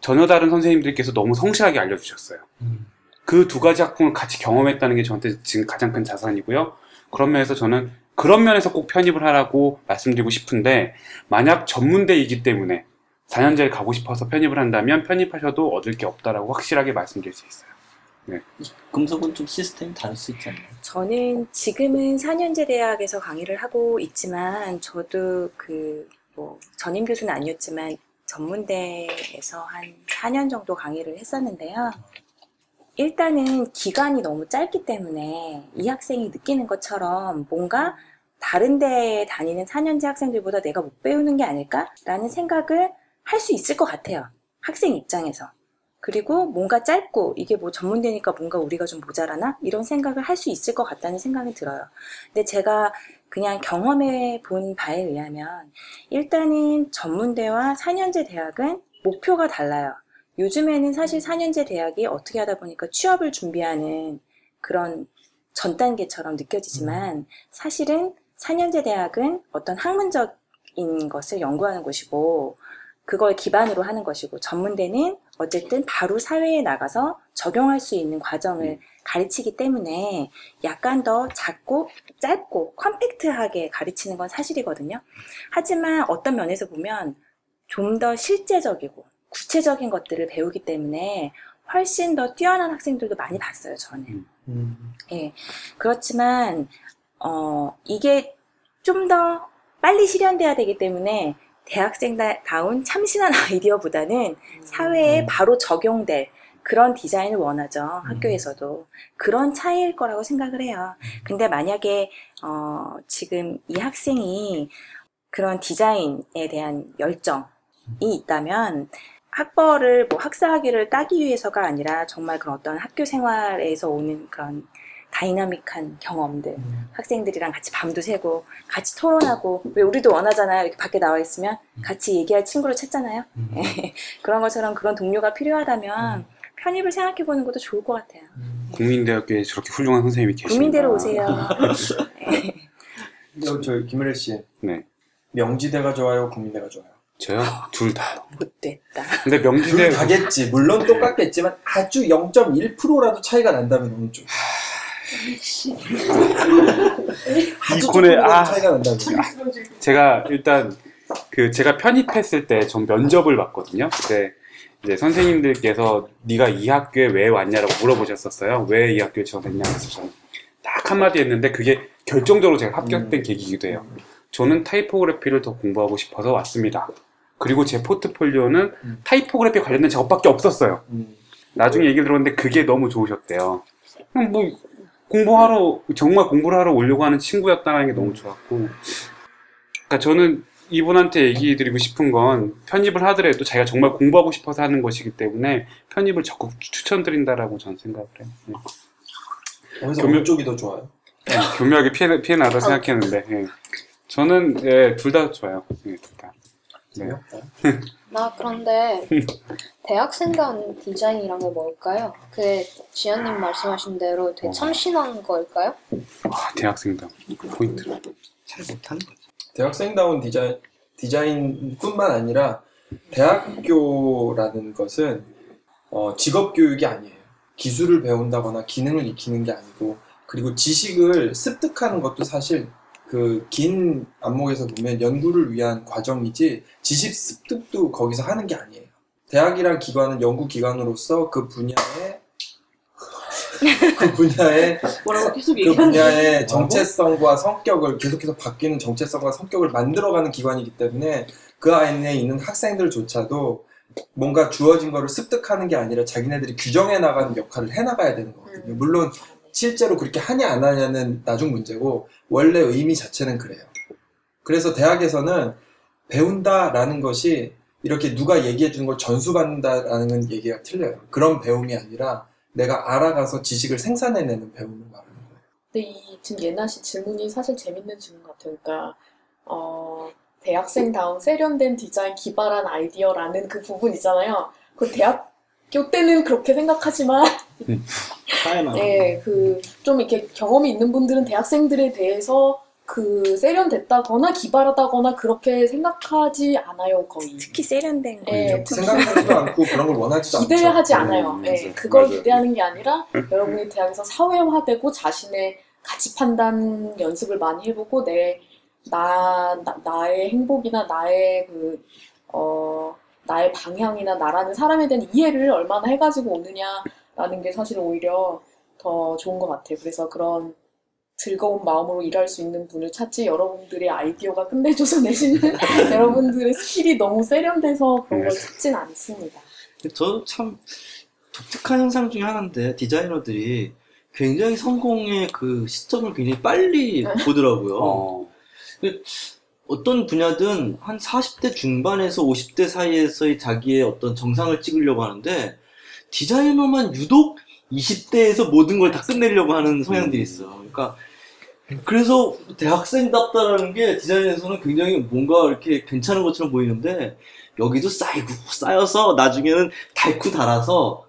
전혀 다른 선생님들께서 너무 성실하게 알려주셨어요. 음. 그두 가지 학풍을 같이 경험했다는 게 저한테 지금 가장 큰 자산이고요. 그런 면에서 저는 그런 면에서 꼭 편입을 하라고 말씀드리고 싶은데 만약 전문대이기 때문에 4년제를 가고 싶어서 편입을 한다면 편입하셔도 얻을 게 없다라고 확실하게 말씀드릴 수 있어요. 금속은 좀 시스템이 다를 수 있잖아요. 저는 지금은 4년제 대학에서 강의를 하고 있지만 저도 그 뭐 전임 교수는 아니었지만 전문대에서 한 4년 정도 강의를 했었는데요. 일단은 기간이 너무 짧기 때문에 이 학생이 느끼는 것처럼 뭔가 다른 데에 다니는 4년제 학생들보다 내가 못 배우는 게 아닐까라는 생각을 할 수 있을 것 같아요. 학생 입장에서. 그리고 뭔가 짧고 이게 뭐 전문대니까 뭔가 우리가 좀 모자라나 이런 생각을 할 수 있을 것 같다는 생각이 들어요. 근데 제가 그냥 경험해 본 바에 의하면 일단은 전문대와 4년제 대학은 목표가 달라요. 요즘에는 사실 4년제 대학이 어떻게 하다 보니까 취업을 준비하는 그런 전 단계처럼 느껴지지만 사실은 4년제 대학은 어떤 학문적인 것을 연구하는 곳이고 그걸 기반으로 하는 것이고 전문대는 어쨌든 바로 사회에 나가서 적용할 수 있는 과정을 가르치기 때문에 약간 더 작고 짧고 컴팩트하게 가르치는 건 사실이거든요. 하지만 어떤 면에서 보면 좀 더 실제적이고 구체적인 것들을 배우기 때문에 훨씬 더 뛰어난 학생들도 많이 봤어요, 저는. 음. 예. 그렇지만, 어, 이게 좀 더 빨리 실현돼야 되기 때문에 대학생다운 참신한 아이디어보다는 사회에 음. 바로 적용될 그런 디자인을 원하죠. 학교에서도. 그런 차이일 거라고 생각을 해요. 근데 만약에, 어, 지금 이 학생이 그런 디자인에 대한 열정이 있다면 학벌을 뭐 학사학위를 따기 위해서가 아니라 정말 그런 어떤 학교 생활에서 오는 그런 다이나믹한 경험들. 음. 학생들이랑 같이 밤도 새고 같이 토론하고 왜 우리도 원하잖아요. 이렇게 밖에 나와 있으면 같이 얘기할 친구를 찾잖아요. 그런 것처럼 그런 동료가 필요하다면 편입을 생각해 보는 것도 좋을 것 같아요. 국민대학교에 저렇게 훌륭한 선생님이 계십니다. 국민대로 오세요. 저, 저 김은혜 씨. 네. 명지대가 좋아요, 국민대가 좋아요. 저요? 둘 다요. 못됐다 근데 명지대 둘 다겠지. 물론 똑같겠지만 아주 0.1%라도 차이가 난다면? 아주 이콘에 조금이라도 아 차이가 난다면. 제가 일단 그 제가 편입했을 때 전 면접을 봤거든요. 그때 이제 선생님들께서 네가 이 학교에 왜 왔냐라고 물어보셨었어요. 왜 이 학교에 지원했냐 그래서 저는 딱 한마디 했는데 그게 결정적으로 제가 합격된 음. 계기이기도 해요. 저는 타이포그래피를 더 공부하고 싶어서 왔습니다. 그리고 제 포트폴리오는 음. 타이포그래피 관련된 작업밖에 없었어요. 음. 나중에 얘기 들었는데 그게 너무 좋으셨대요. 그냥 뭐 공부하러 정말 공부를 하러 오려고 하는 친구였다는 게 너무 좋았고, 그러니까 저는 이분한테 얘기 드리고 싶은 건 편입을 하더라도 자기가 정말 공부하고 싶어서 하는 것이기 때문에 편입을 적극 추천드린다라고 저는 생각을 해요. 네. 그래서 교묘- 어느 쪽이 더 좋아요? 네, 교묘하게 피해 피해 나다 생각했는데 예. 저는 예, 둘 다 좋아요. 예, 둘 다. 네. 나 그런데 대학생다운 디자인이란 게 뭘까요? 그게 지연님 말씀하신 대로 되게 참신한 걸까요? 아, 대학생다 포인트. 잘 못하는 거죠. 대학생다운 디자인, 디자인뿐만 아니라 대학교라는 것은 어, 직업 교육이 아니에요. 기술을 배운다거나 기능을 익히는 게 아니고 그리고 지식을 습득하는 것도 사실 그 긴 안목에서 보면 연구를 위한 과정이지 지식 습득도 거기서 하는 게 아니에요. 대학이란 기관은 연구 기관으로서 그 분야에 그 뭐라고 계속 그 얘기하는 분야의 정체성과 성격을 계속해서 바뀌는 정체성과 성격을 만들어가는 기관이기 때문에 그 안에 있는 학생들조차도 뭔가 주어진 거를 습득하는 게 아니라 자기네들이 규정해 나가는 역할을 해 나가야 되는 거거든요. 물론 실제로 그렇게 하냐 안 하냐는 나중 문제고 원래 의미 자체는 그래요. 그래서 대학에서는 배운다라는 것이 이렇게 누가 얘기해 주는 걸 전수받는다라는 얘기가 틀려요. 그런 배움이 아니라 내가 알아가서 지식을 생산해내는 배움을 말하는 거예요. 근데 이 지금 예나 씨 질문이 사실 재밌는 질문 같아요. 그러니까 어, 대학생다운 세련된 디자인 기발한 아이디어라는 그 부분 있잖아요. 그 대학교 때는 그렇게 생각하지만 예, 그좀 이렇게 경험이 있는 분들은 대학생들에 대해서 그 세련됐다거나 기발하다거나 그렇게 생각하지 않아요, 거의. 특히 세련된 거 예, 특히 생각하지도 않고 그런 걸 원하지도 않죠. 기대하지 않아요. 음, 예, 맞아요. 그걸 맞아요. 기대하는 게 아니라 여러분이 대학에서 사회화되고 자신의 가치 판단 연습을 많이 해보고 내 나, 나 나의 행복이나 나의 그 어, 나의 방향이나 나라는 사람에 대한 이해를 얼마나 해가지고 오느냐 라는 게 사실 오히려 더 좋은 것 같아요. 그래서 그런 즐거운 마음으로 일할 수 있는 분을 찾지 여러분들의 아이디어가 끝내줘서 내지는 여러분들의 skill이 너무 세련돼서 그런 걸 찾진 않습니다. 저참 독특한 현상 중에 하나인데 디자이너들이 굉장히 성공의 그 시점을 굉장히 빨리 보더라고요. 어, 어떤 분야든 한 40대 중반에서 50대 사이에서의 자기의 어떤 정상을 찍으려고 하는데 디자이너만 유독 20대에서 모든 걸 다 끝내려고 하는 성향들이 있어. 그러니까 그래서 대학생답다라는 게 디자인에서는 굉장히 뭔가 이렇게 괜찮은 것처럼 보이는데 여기도 쌓이고 쌓여서 나중에는 달고 달아서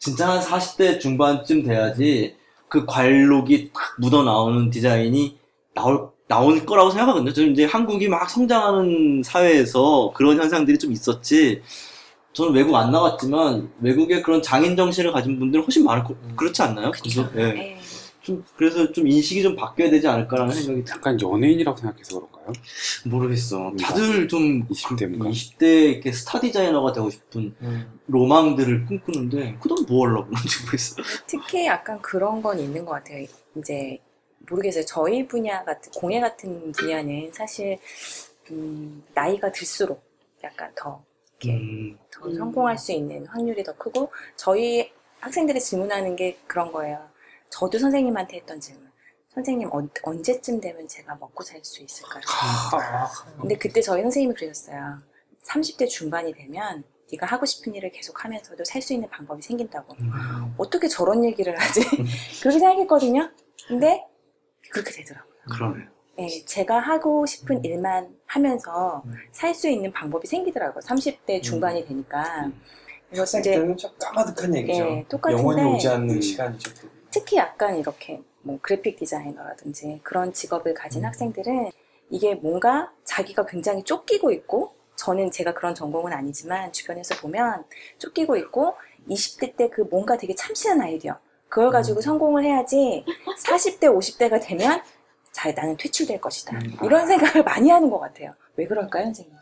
진짜 한 40대 중반쯤 돼야지 그 관록이 탁 묻어 나오는 디자인이 나올 나올 거라고 생각하거든요. 저는 이제 한국이 막 성장하는 사회에서 그런 현상들이 좀 있었지. 저는 외국 안 나갔지만 외국에 그런 장인 정신을 가진 분들은 훨씬 많을 거 그렇지 않나요? 그쵸. 그죠? 예. 네. 좀 그래서 좀 인식이 좀 바뀌어야 되지 않을까라는 생각이 들- 약간 연예인이라고 생각해서 그런가요? 모르겠어. 다들 좀 20대인가? 20대 이렇게 스타 디자이너가 되고 싶은 음. 로망들을 꿈꾸는데 그다음 뭐 하려고 그런지 모르겠어. 특히 약간 그런 건 있는 것 같아요. 이제 모르겠어요. 저희 분야 같은 공예 같은 분야는 사실 음, 나이가 들수록 약간 더 이렇게 음, 더 음. 성공할 수 있는 확률이 더 크고 저희 학생들이 질문하는 게 그런 거예요. 저도 선생님한테 했던 질문. 선생님 언, 언제쯤 되면 제가 먹고 살 수 있을까요? 근데 그때 저희 선생님이 그러셨어요. 30대 중반이 되면 네가 하고 싶은 일을 계속 하면서도 살 수 있는 방법이 생긴다고. 어떻게 저런 얘기를 하지? 그렇게 생각했거든요. 근데 그렇게 되더라고요. 그러네. 네, 제가 하고 싶은 일만 하면서 음. 살수 있는 방법이 생기더라고요. 30대 중반이 되니까. 그래서 학생 이제 때는 좀 까마득한 얘기죠. 네, 똑같은데 영원히 오지 않는 음. 시간이죠. 특히 약간 이렇게 뭐 그래픽 디자이너라든지 그런 직업을 가진 음. 학생들은 이게 뭔가 자기가 굉장히 쫓기고 있고 저는 제가 그런 전공은 아니지만 주변에서 보면 쫓기고 있고 20대 때 그 뭔가 되게 참신한 아이디어 그걸 가지고 음. 성공을 해야지 40대 50대가 되면 자 나는 퇴출될 것이다 음. 이런 생각을 많이 하는 것 같아요 왜 그럴까요 선생님?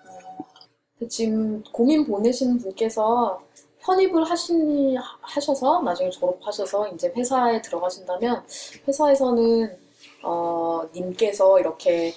지금 고민 보내시는 분께서 편입을 하시니 하셔서 나중에 졸업하셔서 이제 회사에 들어가신다면 회사에서는 어 님께서 이렇게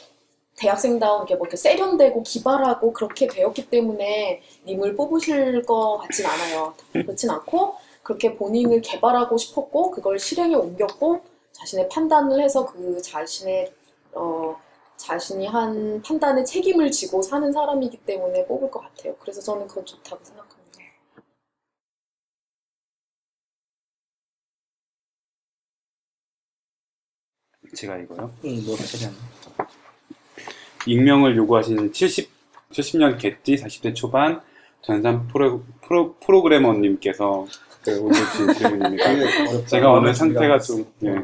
대학생다운 이렇게 뭐 이렇게 세련되고 기발하고 그렇게 되었기 때문에 님을 뽑으실 것 같진 않아요. 그렇진 않고 그렇게 본인을 개발하고 싶었고 그걸 실행에 옮겼고 자신의 판단을 해서 그 자신의 어 자신이 한 판단에 책임을 지고 사는 사람이기 때문에 뽑을 것 같아요. 그래서 저는 그건 좋다고 생각합니다. 제가 이거요. 음, 뭐 그냥 익명을 요구하신 70, 70년 개띠 40대 초반 전산 프로, 프로, 프로그래머님께서 그 올려주신 질문입니다. 어렵다. 제가 오늘 상태가 좀, 예.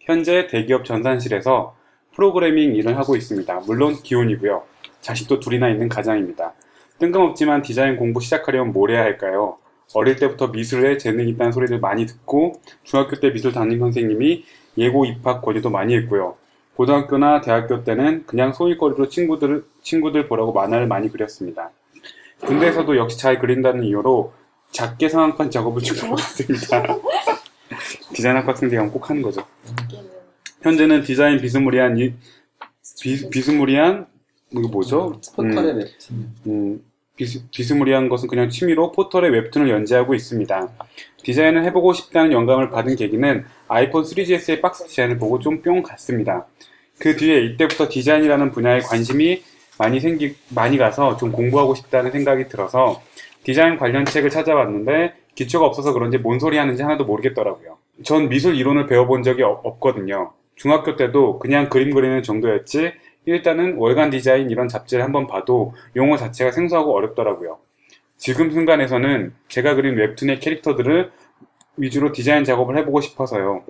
현재 대기업 전산실에서 프로그래밍 일을 하고 있습니다. 물론 기혼이고요. 자식도 둘이나 있는 가장입니다. 뜬금없지만 디자인 공부 시작하려면 뭘 해야 할까요? 어릴 때부터 미술에 재능이 있다는 소리를 많이 듣고 중학교 때 미술 담임 선생님이 예고 입학 권유도 많이 했고요. 고등학교나 대학교 때는 그냥 소일거리로 친구들, 친구들 보라고 만화를 많이 그렸습니다. 군대에서도 역시 잘 그린다는 이유로 작게 상황판 작업을 주고 있습니다. 디자인 학과 학생들이 꼭 하는 거죠. 현재는 디자인 비스무리한 이, 비, 비스무리한 이거 뭐죠? 포털의 음, 웹툰. 음, 비스, 비스 무리한 것은 그냥 취미로 포털의 웹툰을 연재하고 있습니다. 디자인을 해보고 싶다는 영감을 받은 계기는 아이폰 3GS의 박스 디자인을 보고 좀 뿅 갔습니다. 그 뒤에 이때부터 디자인이라는 분야에 관심이 많이 생기, 많이 가서 좀 공부하고 싶다는 생각이 들어서 디자인 관련 책을 찾아봤는데 기초가 없어서 그런지 뭔 소리 하는지 하나도 모르겠더라고요. 전 미술 이론을 배워본 적이 없- 없거든요. 중학교 때도 그냥 그림 그리는 정도였지 일단은 월간 디자인 이런 잡지를 한번 봐도 용어 자체가 생소하고 어렵더라고요. 지금 순간에서는 제가 그린 웹툰의 캐릭터들을 위주로 디자인 작업을 해보고 싶어서요.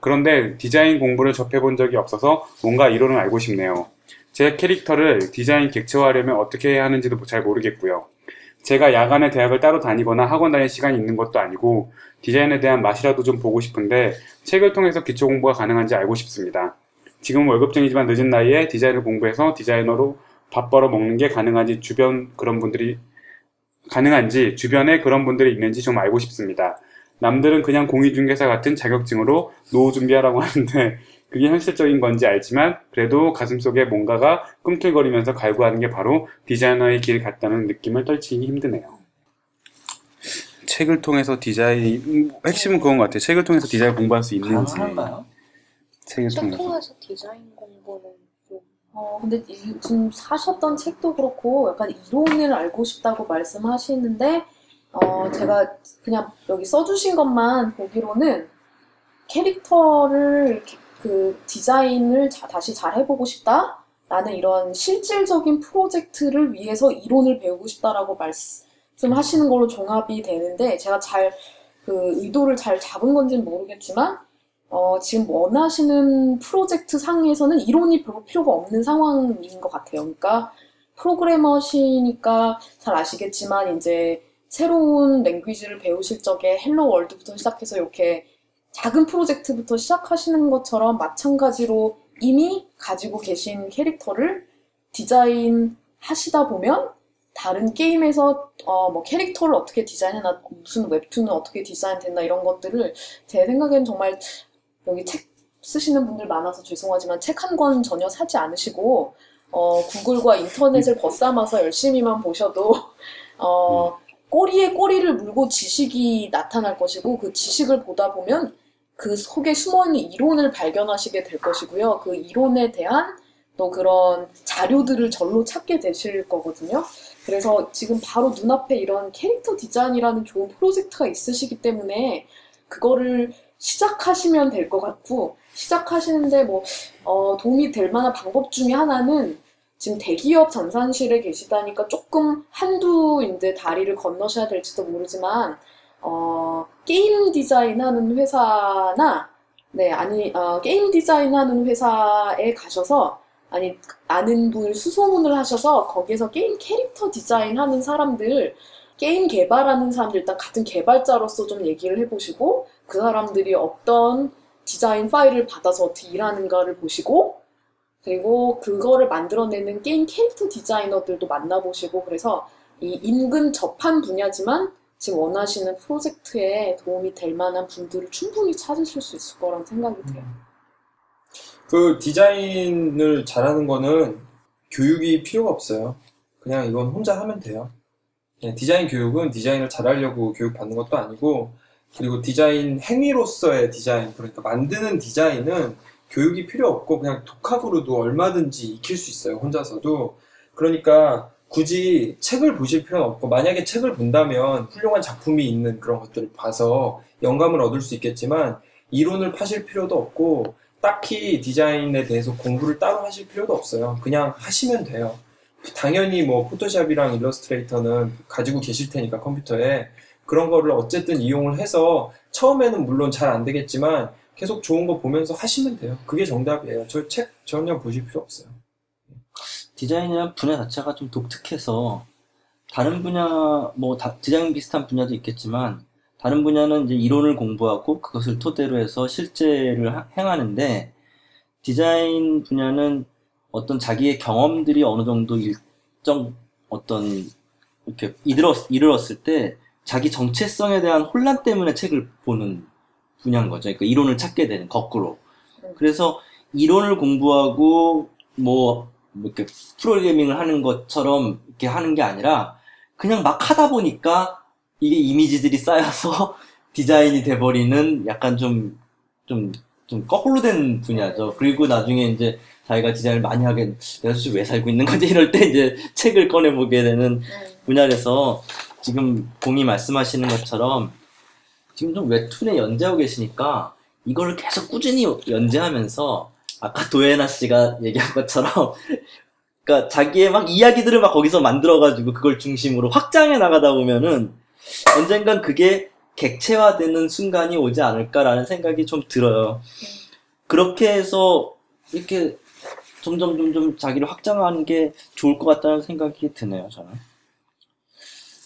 그런데 디자인 공부를 접해본 적이 없어서 뭔가 이론을 알고 싶네요. 제 캐릭터를 디자인 객체화하려면 어떻게 해야 하는지도 잘 모르겠고요. 제가 야간에 대학을 따로 다니거나 학원 다닐 시간이 있는 것도 아니고 디자인에 대한 맛이라도 좀 보고 싶은데 책을 통해서 기초 공부가 가능한지 알고 싶습니다. 지금 월급쟁이지만 늦은 나이에 디자인을 공부해서 디자이너로 밥 벌어 먹는 게 가능한지 주변 그런 분들이 가능한지 주변에 그런 분들이 있는지 좀 알고 싶습니다. 남들은 그냥 공인중개사 같은 자격증으로 노후 준비하라고 하는데 그게 현실적인 건지 알지만 그래도 가슴속에 뭔가가 꿈틀거리면서 갈구하는 게 바로 디자이너의 길 같다는 느낌을 떨치기 힘드네요. 책을 통해서 디자인 음, 핵심은 그건 것 같아요. 책을 통해서 디자인 공부할 수 있는지 가능한가요? 책을 책 통해서 통해서 디자인 공부는 좀 어, 근데 이- 지금 사셨던 책도 그렇고 약간 이론을 알고 싶다고 말씀하시는데 어, 제가 그냥 여기 써주신 것만 보기로는 캐릭터를 이렇게 그 디자인을 자- 다시 잘 해보고 싶다? 나는 이런 실질적인 프로젝트를 위해서 이론을 배우고 싶다라고 말씀하시는 걸로 종합이 되는데 제가 잘 그 의도를 잘 잡은 건지는 모르겠지만 어, 지금 원하시는 프로젝트 상에서는 이론이 별로 필요가 없는 상황인 것 같아요. 그러니까 프로그래머시니까 잘 아시겠지만 이제 새로운 language를 배우실 적에 Hello World부터 시작해서 이렇게 작은 프로젝트부터 시작하시는 것처럼 마찬가지로 이미 가지고 계신 캐릭터를 디자인 하시다 보면 다른 게임에서 어, 뭐 캐릭터를 어떻게 디자인해나 무슨 웹툰은 어떻게 디자인됐나 이런 것들을 제 생각엔 정말 여기 책 쓰시는 분들 많아서 죄송하지만 책 한 권 전혀 사지 않으시고 어, 구글과 인터넷을 벗삼아서 열심히만 보셔도 어, 꼬리에 꼬리를 물고 지식이 나타날 것이고 그 지식을 보다 보면 그 속에 숨어있는 이론을 발견하시게 될 것이고요. 그 이론에 대한 또 그런 자료들을 절로 찾게 되실 거거든요. 그래서 지금 바로 눈앞에 이런 캐릭터 디자인이라는 좋은 프로젝트가 있으시기 때문에 그거를 시작하시면 될 것 같고 시작하시는데 뭐 어, 도움이 될 만한 방법 중에 하나는 지금 대기업 전산실에 계시다니까 조금 한두 이제 다리를 건너셔야 될지도 모르지만 어, 게임 디자인 하는 회사나 네 아니 어, 게임 디자인 하는 회사에 가셔서 아니 아는 분을 수소문을 하셔서 거기에서 게임 캐릭터 디자인 하는 사람들 게임 개발하는 사람들 일단 같은 개발자로서 좀 얘기를 해보시고 그 사람들이 어떤 디자인 파일을 받아서 어떻게 일하는가를 보시고 그리고 그거를 만들어내는 게임 캐릭터 디자이너들도 만나보시고 그래서 이 인근 접한 분야지만 지금 원하시는 프로젝트에 도움이 될 만한 분들을 충분히 찾으실 수 있을 거라는 생각이 들어요. 그 디자인을 잘하는 거는 교육이 필요가 없어요. 그냥 이건 혼자 하면 돼요. 디자인 교육은 디자인을 잘하려고 교육받는 것도 아니고, 그리고 디자인 행위로서의 디자인, 그러니까 만드는 디자인은 교육이 필요 없고 그냥 독학으로도 얼마든지 익힐 수 있어요. 혼자서도. 그러니까 굳이 책을 보실 필요는 없고, 만약에 책을 본다면 훌륭한 작품이 있는 그런 것들을 봐서 영감을 얻을 수 있겠지만, 이론을 파실 필요도 없고, 딱히 디자인에 대해서 공부를 따로 하실 필요도 없어요. 그냥 하시면 돼요. 당연히 뭐 포토샵이랑 일러스트레이터는 가지고 계실 테니까 컴퓨터에 그런 거를 어쨌든 이용을 해서 처음에는 물론 잘 안 되겠지만 계속 좋은 거 보면서 하시면 돼요. 그게 정답이에요. 저 책 전혀 보실 필요 없어요. 디자인이라는 분야 자체가 좀 독특해서 다른 분야 뭐 다- 디자인 비슷한 분야도 있겠지만 다른 분야는 이제 이론을 공부하고 그것을 토대로 해서 실제를 하- 행하는데 디자인 분야는 어떤 자기의 경험들이 어느 정도 일정 어떤 이렇게 이르렀, 이르렀을 때 자기 정체성에 대한 혼란 때문에 책을 보는 분야인 거죠. 그러니까 이론을 찾게 되는 거꾸로. 그래서 이론을 공부하고 뭐, 뭐 이렇게 프로그래밍을 하는 것처럼 이렇게 하는 게 아니라 그냥 막 하다 보니까 이게 이미지들이 쌓여서 디자인이 돼버리는 약간 좀, 좀, 좀 거꾸로 된 분야죠. 그리고 나중에 이제 자기가 디자인을 많이 하게, 내가 도대체 왜 살고 있는 거지? 이럴 때 이제 책을 꺼내보게 되는 분야라서 지금 공이 말씀하시는 것처럼 지금 좀 웹툰에 연재하고 계시니까 이거를 계속 꾸준히 연재하면서 아까 도예나 씨가 얘기한 것처럼 그러니까 자기의 막 이야기들을 막 거기서 만들어가지고 그걸 중심으로 확장해 나가다 보면은 언젠간 그게 객체화되는 순간이 오지 않을까라는 생각이 좀 들어요. 그렇게 해서 이렇게 점점 점점 자기를 확장하는 게 좋을 것 같다는 생각이 드네요, 저는.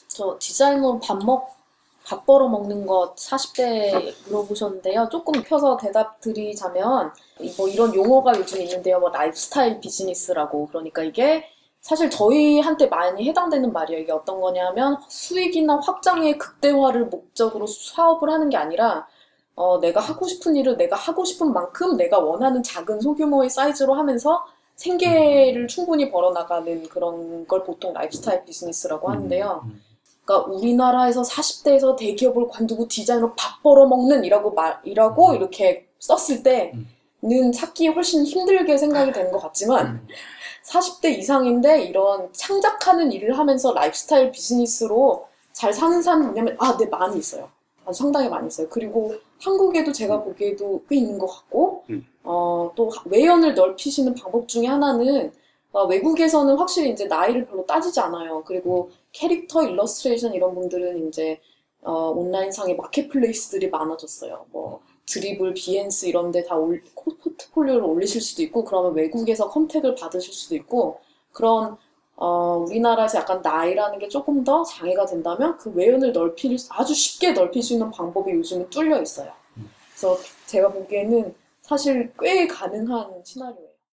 저 디자이너 밥 먹, 밥 벌어 먹는 것 40대 물어보셨는데요. 조금 펴서 대답 드리자면, 이- 뭐 이런 용어가 요즘 있는데요. 뭐 라이프스타일 비즈니스라고. 그러니까 이게 사실 저희한테 많이 해당되는 말이에요. 이게 어떤 거냐면 수익이나 확장의 극대화를 목적으로 사업을 하는 게 아니라 어, 내가 하고 싶은 일을 내가 하고 싶은 만큼 내가 원하는 작은 소규모의 사이즈로 하면서 생계를 충분히 벌어나가는 그런 걸 보통 라이프스타일 비즈니스라고 하는데요. 음. 그러니까 우리나라에서 40대에서 대기업을 관두고 디자이너로 밥 벌어먹는 이라고 말, 이라고 이렇게 썼을 때는 찾기 훨씬 힘들게 생각이 되는 것 같지만 40대 이상인데 이런 창작하는 일을 하면서 라이프스타일 비즈니스로 잘 사는 사람 뭐냐면 아, 네, 많이 있어요. 아주 상당히 많이 있어요. 그리고 한국에도 제가 보기에도 꽤 있는 것 같고, 음. 어, 또 외연을 넓히시는 방법 중에 하나는 어, 외국에서는 확실히 이제 나이를 별로 따지지 않아요. 그리고 캐릭터 일러스트레이션 이런 분들은 이제 어, 온라인상에 marketplace들이 많아졌어요. 뭐 Dribbble, Behance 이런 데 다 포트폴리오를 올리실 수도 있고 그러면 외국에서 contact을 받으실 수도 있고 그런 어, 우리나라에서 약간 나이라는 게 조금 더 장애가 된다면 그 외연을 넓힐 수- 아주 쉽게 넓힐 수 있는 방법이 요즘은 뚫려 있어요. 그래서 제가 보기에는 사실 꽤 가능한 시나리오예요.